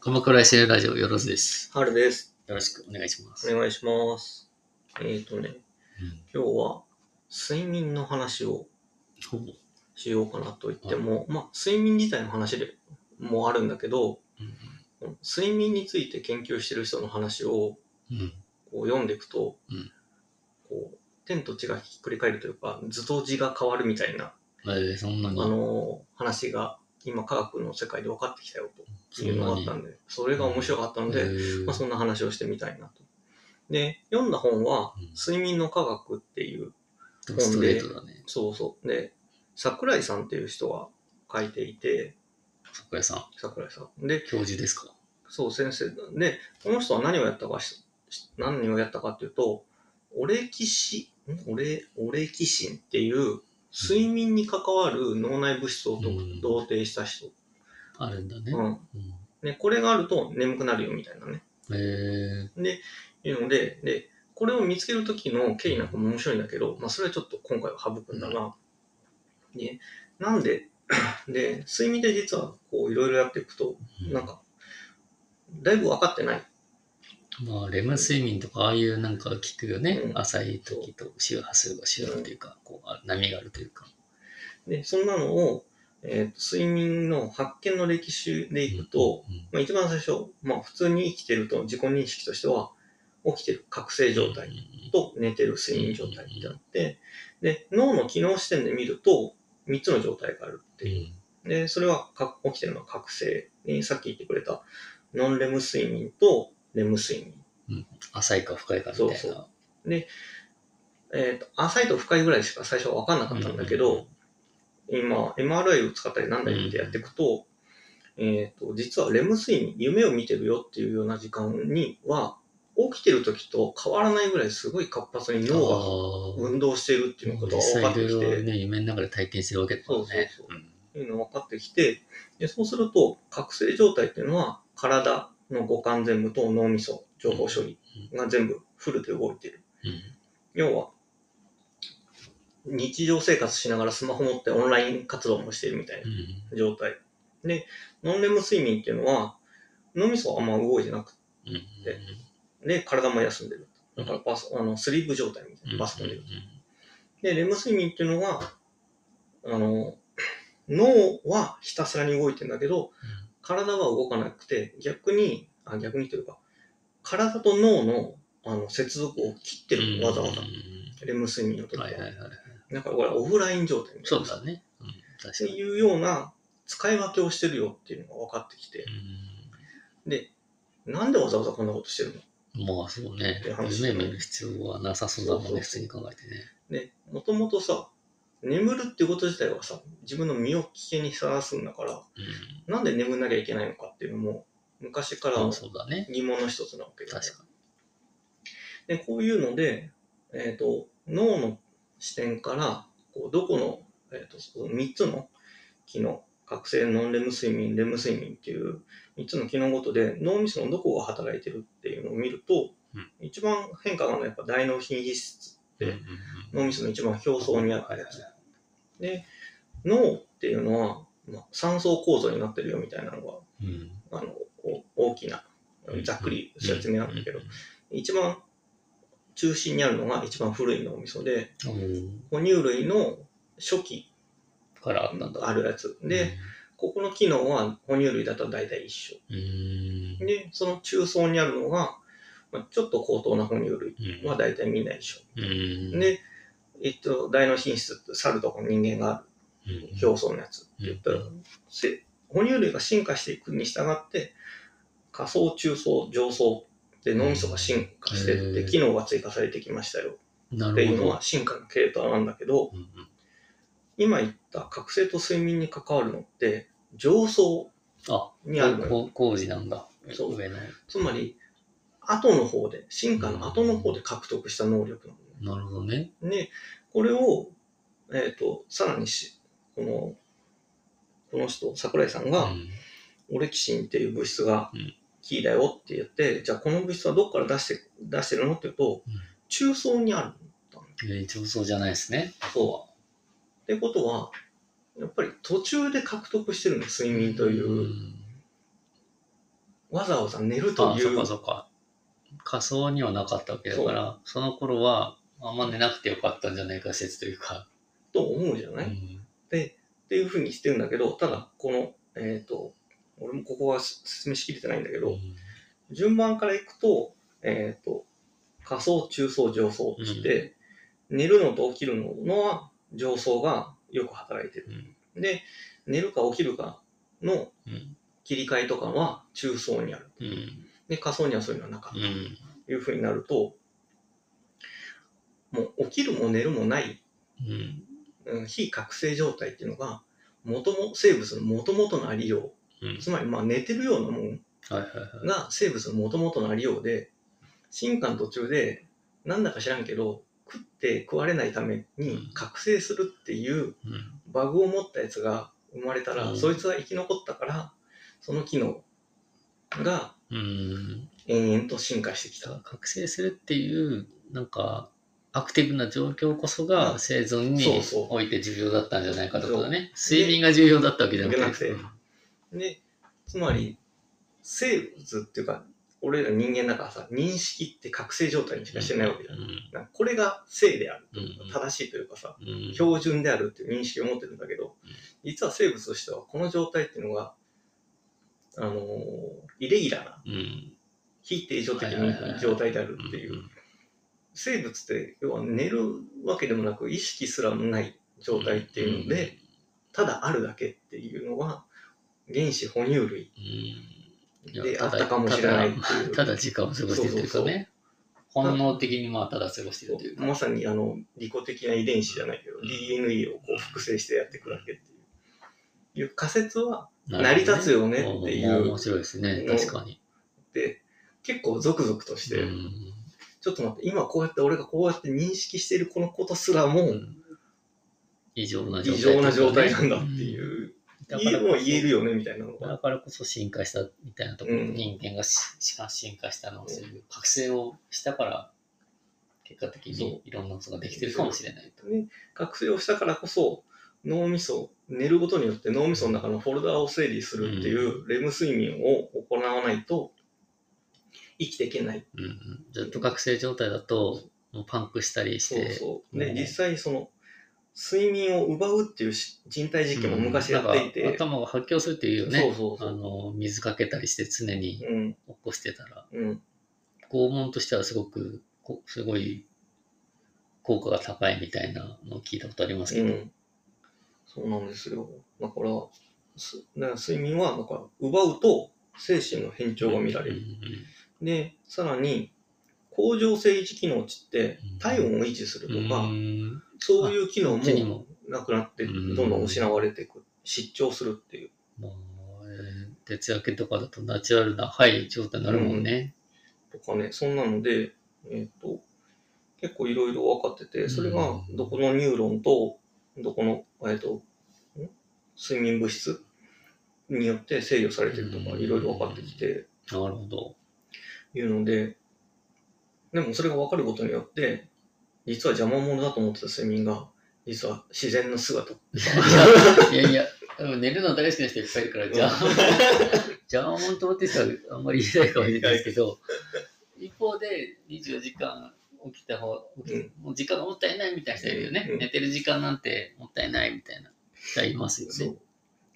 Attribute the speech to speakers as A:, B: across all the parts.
A: 鎌倉 SL ラジオよろずです。
B: 春です。
A: よろしくお願いします。
B: お願いします。えっ、ー、とね、今日は睡眠の話を
A: ほぼ。
B: しようかなと言っても、まあ、睡眠自体の話でもあるんだけど、
A: うん
B: 睡眠について研究してる人の話を
A: うん。
B: こう読んでいくと、
A: うん
B: 天と地がひっくり返るというか、図と字が変わるみたいな、
A: えー、そんなに。
B: あのー話が今科学の世界で分かってきたよというのがあったんで、それが面白かったので、
A: えー
B: まあ、そんな話をしてみたいなと。で、読んだ本は
A: うん、
B: 睡眠の科学っていう、
A: ストレートだね。
B: そうそう。で、桜井さんっていう人が書いていて、
A: 桜井さん。
B: 桜井さん。で、
A: 教授ですか？
B: そう、先生。で、この人は何をやったかし、し何をやったかっていうと、オレキシ、んオレ、オレキシンっていう、睡眠に関わる脳内物質をと
A: うん
B: 同定した人。
A: あるんだね。
B: うん。
A: うん
B: ね、これがあると眠くなるよみたいなね。
A: え
B: で、いうので、で、これを見つけるときの経緯なんかも面白いんだけど、まあそれはちょっと今回は省くんだが、で、なんで、で、睡眠って実はこういろいろやっていくと、
A: ー、
B: なんか、だいぶ分かってない。
A: まあ、レム睡眠とか、ああいうなんか聞くよね。
B: うん
A: 浅い時と周波数が違うというか、こうあ波があるというか。
B: で、そんなのを、えーと睡眠の発見の歴史でいくと、
A: うん、
B: まあ、一番最初、まあ普通に生きてると自己認識としては、起きてる覚醒状態と寝てる睡眠状態ってあって、で、脳の機能視点で見ると、3つの状態があるって
A: う
B: いう。
A: ん
B: で、それはか起きてるのは覚醒。でさっき言ってくれた、ノンレム睡眠とレム睡眠。
A: 浅いか深いかみたいな。
B: そうそえっ、と、浅いと深いぐらいしか最初は分かんなかったんだけど、今、MRI を使ったりなんだりってやっていくと、えっ、と、実はレム睡眠、夢を見てるよっていうような時間には、起きてる時と変わらないぐらいすごい活発に脳が運動してるっていうことが
A: 実
B: 分かってきて、
A: ね、夢の中で体験してるわけだからね。
B: そうそうそう。いうのが分かってきて、でそうすると、覚醒状態っていうのは、体の五感全部と脳みそ、情報処理が全部フルで動いてる。要は、日常生活しながらスマホ持ってオンライン活動もしているみたいな状態。で、ノンレム睡眠っていうのは、脳みそはあんま動いてなく
A: うんうん
B: でて、体も休んでる。だからパス、あの、スリープ状態みたいな、バス飛んでる。で、レム睡眠っていうのは、あの、脳はひたすらに動いてんだけど、体は動かなくて、逆に、あ、逆にというか、体と脳のあの接続を切ってるの、わざわざ。レム睡眠の時は。
A: はいはいはい。
B: だからこれはオフライン状態みたいな。
A: そうだね。うん、確かに。
B: っていうような使い分けをしてるよっていうのが分かってきて、で、なんでわざわざこんなことしてるの？
A: うんまあそうね夢見る必要はなさそうだもんね、普通に考えてね。
B: で、もともとさ、眠るっていうこと自体はさ、自分の身を危険にさらすんだから、
A: うん。
B: なんで眠んなきゃいけないのかっていうのも、昔から
A: あ
B: の
A: そうだね。
B: 疑問の一つなわけで、
A: 確か
B: で、こういうので、えっ、と、脳の視点から、こうどこの、えっ、と、その3つの機能、覚醒、ノンレム睡眠、レム睡眠っていう3つの機能ごとで脳みそのどこが働いてるっていうのを見ると、
A: うん
B: 一番変化があるのはやっぱ大脳皮質質って、脳みその一番表層にあったやつ。で、脳っていうのは、まあ、3層構造になってるよみたいなのが、
A: うん
B: あの、お大きな、ざっくり説明なんだけど、一番中心にあるのが一番古い脳みそで、哺乳類の初期
A: からあ
B: るやつ。で、ここの機能は哺乳類だと大体一緒。
A: うん、
B: で、その中層にあるのが、まあ、ちょっと高等な哺乳類
A: うん。
B: は大体みんな一緒。
A: うん、
B: で、えっと、大脳品質って猿とか人間があ
A: うん。
B: る表層のやつって言ったら、哺乳類が進化していくに従って、下層、中層、上層で脳みそが進化してって、機能が追加されてきましたよ。っていうのは。進化の系統なんだけど、
A: うんうん。
B: 今言った覚醒と睡眠に関わるのって、上層
A: あ、
B: にあるの
A: 工事なんだ。
B: そう。つまり、後の方で、進化の後の方で獲得した能力なの
A: なるほどね。
B: ね。で、これを、えっ、と、さらにし、この、この人、桜井さんが、
A: うん
B: オレキシンっていう物質が
A: うん
B: キーだよって言って、じゃあこの物質はどこから出して出してるのって言うと、
A: うん
B: 中層にあるんだ
A: えー、上層じゃないですね。
B: そう。ってことは、やっぱり途中で獲得してるの、睡眠という、わざわざ寝ると
A: あ、
B: い
A: そうっかそっか。仮想にはなかったわけだから、その頃は、あんま寝なくてよかったんじゃないか説というか。
B: と思うじゃない、っ
A: うん
B: ていうふうにしてるんだけど、ただ、この、えっ、と、俺もここは説明しきれてないんだけど、順番からいくと、えっ、と、仮想、中層、上層ってって、寝るのと起きるののは上層がよく働いてる。
A: うん
B: で、寝るか起きるかの
A: うん
B: 切り替えとかは中層にある。
A: うん
B: で、仮想にはそういうのはなかった。いうふうになると、もう起きるも寝るもない、
A: うん。
B: うん、非覚醒状態っていうのが、元も生物の元々のありよ
A: う。ん。
B: う、つまりまあ寝てるようなもん。が生物の元々のありようで、進化の途中で、なんだか知らんけど、食って食われないために覚醒するっていう
A: うん。
B: バグを持ったやつが生まれたら、
A: うん。
B: そいつが生き残ったから、その機能が
A: うん。
B: 延々と進化してきた。
A: 覚醒するっていう、なんか、アクティブな状況こそが
B: うん。
A: 生存において重要だったんじゃないかとかね。睡眠が重要だったわけじゃなくて。
B: で、つまり、生物っていうか、俺ら人間だからさ、認識って覚醒状態にしかしてないわけじゃん。
A: うん。
B: なんかこれが正である、
A: うん。
B: 正しいというかさ、
A: うん。
B: 標準であるっていう認識を持ってるんだけど
A: うん、
B: 実は生物としてはこの状態っていうのが、あのーイレギュラーな、
A: うん。
B: 非定常的な状態であるっていう。
A: ん
B: 生物って、要は寝るわけでもなく、意識すらもない状態っていうので、、ただあるだけっていうのが、原始哺乳類であったかもしれないっていう。
A: ただ時間を過ごしてるというかね。本能的にまあただ過ごしてるというか。
B: まさにあの利己的な遺伝子じゃないけど、
A: うん。
B: DNA をこう複製してやっていくだけっていう。いう仮説は成り立つよねっていう
A: も面白いですね、確かに。
B: で結構ゾクゾクとして、
A: うん
B: ちょっと待って今こうやって俺がこうやって認識しているこのことすらも
A: 異常な状
B: 異
A: 態、
B: 常な状態なんだっていう、
A: だから
B: 言えもう言えるよねみたいなの
A: だ
B: が
A: からこそ進化したみたいなところ、
B: うん
A: 人間がししか進化したのはそういう覚醒をしたから結果的にいろんなことができてるかもしれないと。
B: ね、覚醒をしたからこそ脳みそ寝ることによって脳みその中のフォルダを整理するっていうレム睡眠を行わないと生きていけない
A: うんうん、ずっと覚醒状態だともうパンクしたりし
B: そう
A: て。
B: そう。で、
A: うん
B: 実際その、睡眠を奪うっていうし人体実験も昔やっていて、
A: うん頭が発狂するっていうよね。
B: そうそうそう
A: あの水かけたりして常に
B: うん、
A: 起こしてたら、
B: うん、
A: 拷問としてはすごくこすごい効果が高いみたいなのを聞いたことありますけど、
B: うん。そうなんですよ。だから、すだから睡眠は、だから、奪うと精神の変調が見られる。で、さらに、甲状腺維持機能値って
A: うん
B: 体温を維持するとか、
A: うん
B: そういう機能も
A: も
B: なくなって、
A: うん
B: どんどん失われていく。失調するっていう。
A: もうえー徹夜明けとかだとナチュラルなハイ状態になるもんね。
B: とかね、そんなので、えっ、と、結構いろいろ分かってて、それが
A: うん
B: どこのニューロンと、どこの、えっ、と、ん？睡眠物質によって制御されてるとか、
A: うん
B: いろいろ分かってきて、
A: なるほど。
B: いうので、でもそれが分かることによって、実は邪魔者だと思ってた睡眠が、実は自然の姿。
A: いやいやでも寝るの大好きな人いっぱいいるから、じゃあ、じゃあ、本当って人はあんまり言いたいかもしれないですけど、一方で24時間起きた方、起もう時間がもったいないみたいな人いるよね。
B: うん
A: 寝てる時間なんてもったいないみたいな人いますよ
B: そ
A: ね。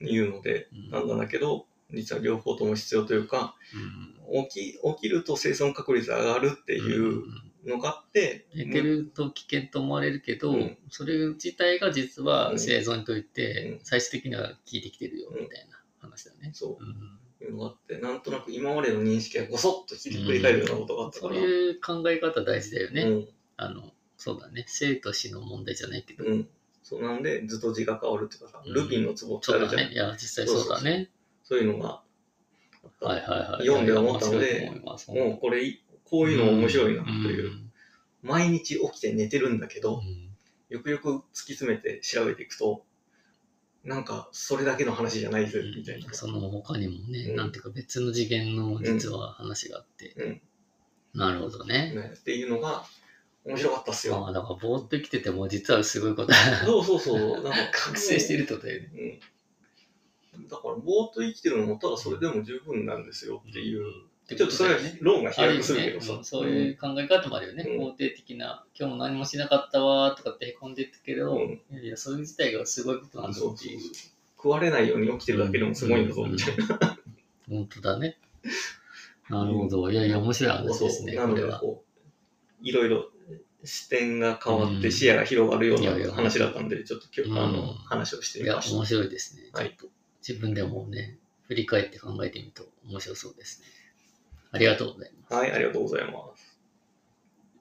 B: う。いうので、
A: うん
B: なんだけど、実は両方とも必要というか、
A: うん
B: 起き、起きると生存確率上がるっていうのがあって、
A: 寝てると危険と思われるけど、
B: うん
A: それ自体が実は
B: うん
A: 生存といって、
B: うん
A: 最終的には効いてきてるよみたいな話だね。
B: そう
A: うん
B: いうのがあって、なんとなく今までの認識がごそっとひっくり返るようなことがあったから。
A: そういう考え方大事だよね。
B: うん。
A: あの、そうだね。生と死の問題じゃないけど。
B: うん。そうなんで、図と字が変わるっていうかさ、
A: うん
B: ルビンのツボってあるじゃん。
A: ね。いや、実際そうだね。
B: そういうのが。
A: はいはいはい。
B: 読んで思ったのでもうこれ、こういうの面白いなと
A: ん
B: いう。
A: ん
B: 毎日起きて寝てるんだけど、
A: うん
B: よくよく突き詰めて調べていくと、なんか、それだけの話じゃないぜ、みたいな。
A: その他にもね、
B: うん
A: なんていうか別の次元の実は話があって。
B: うん
A: なるほどね。
B: ね、っていうのが面白かったっすよ。
A: ああ、だからぼーっと生きてても実はすごいこと
B: そうそうそう。なんか
A: 覚醒してるとだよね。
B: うん。だから、ぼーっと生きてるのも、ただそれでも十分なんですよっていう。
A: ち
B: ちょっとそれは論が飛躍するけ
A: ね
B: どさ。
A: うんそういう考え方もあるよね。
B: うん
A: 肯定的な、今日も何もしなかったわーとかってへこんでるけど、
B: うん
A: いやいや、それ自体がすごいことなんだっていう。
B: 食われないように起きてるだけでもすごいんだぞ、みたいな。
A: 本当だね。なるほど。いやいや、面白い話ですね、
B: なので
A: こ
B: う、いろいろ視点が変わっ
A: うん
B: て視野が広がるよう
A: いやいや
B: な話だったんで、ちょっと今日、あ
A: うん
B: の、話をして
A: いや、
B: みました。
A: 面白いですね。
B: はい
A: 自分でもね、振り返って考えてみると面白そうですね。ありがとうございます。
B: はい、ありがとうございます。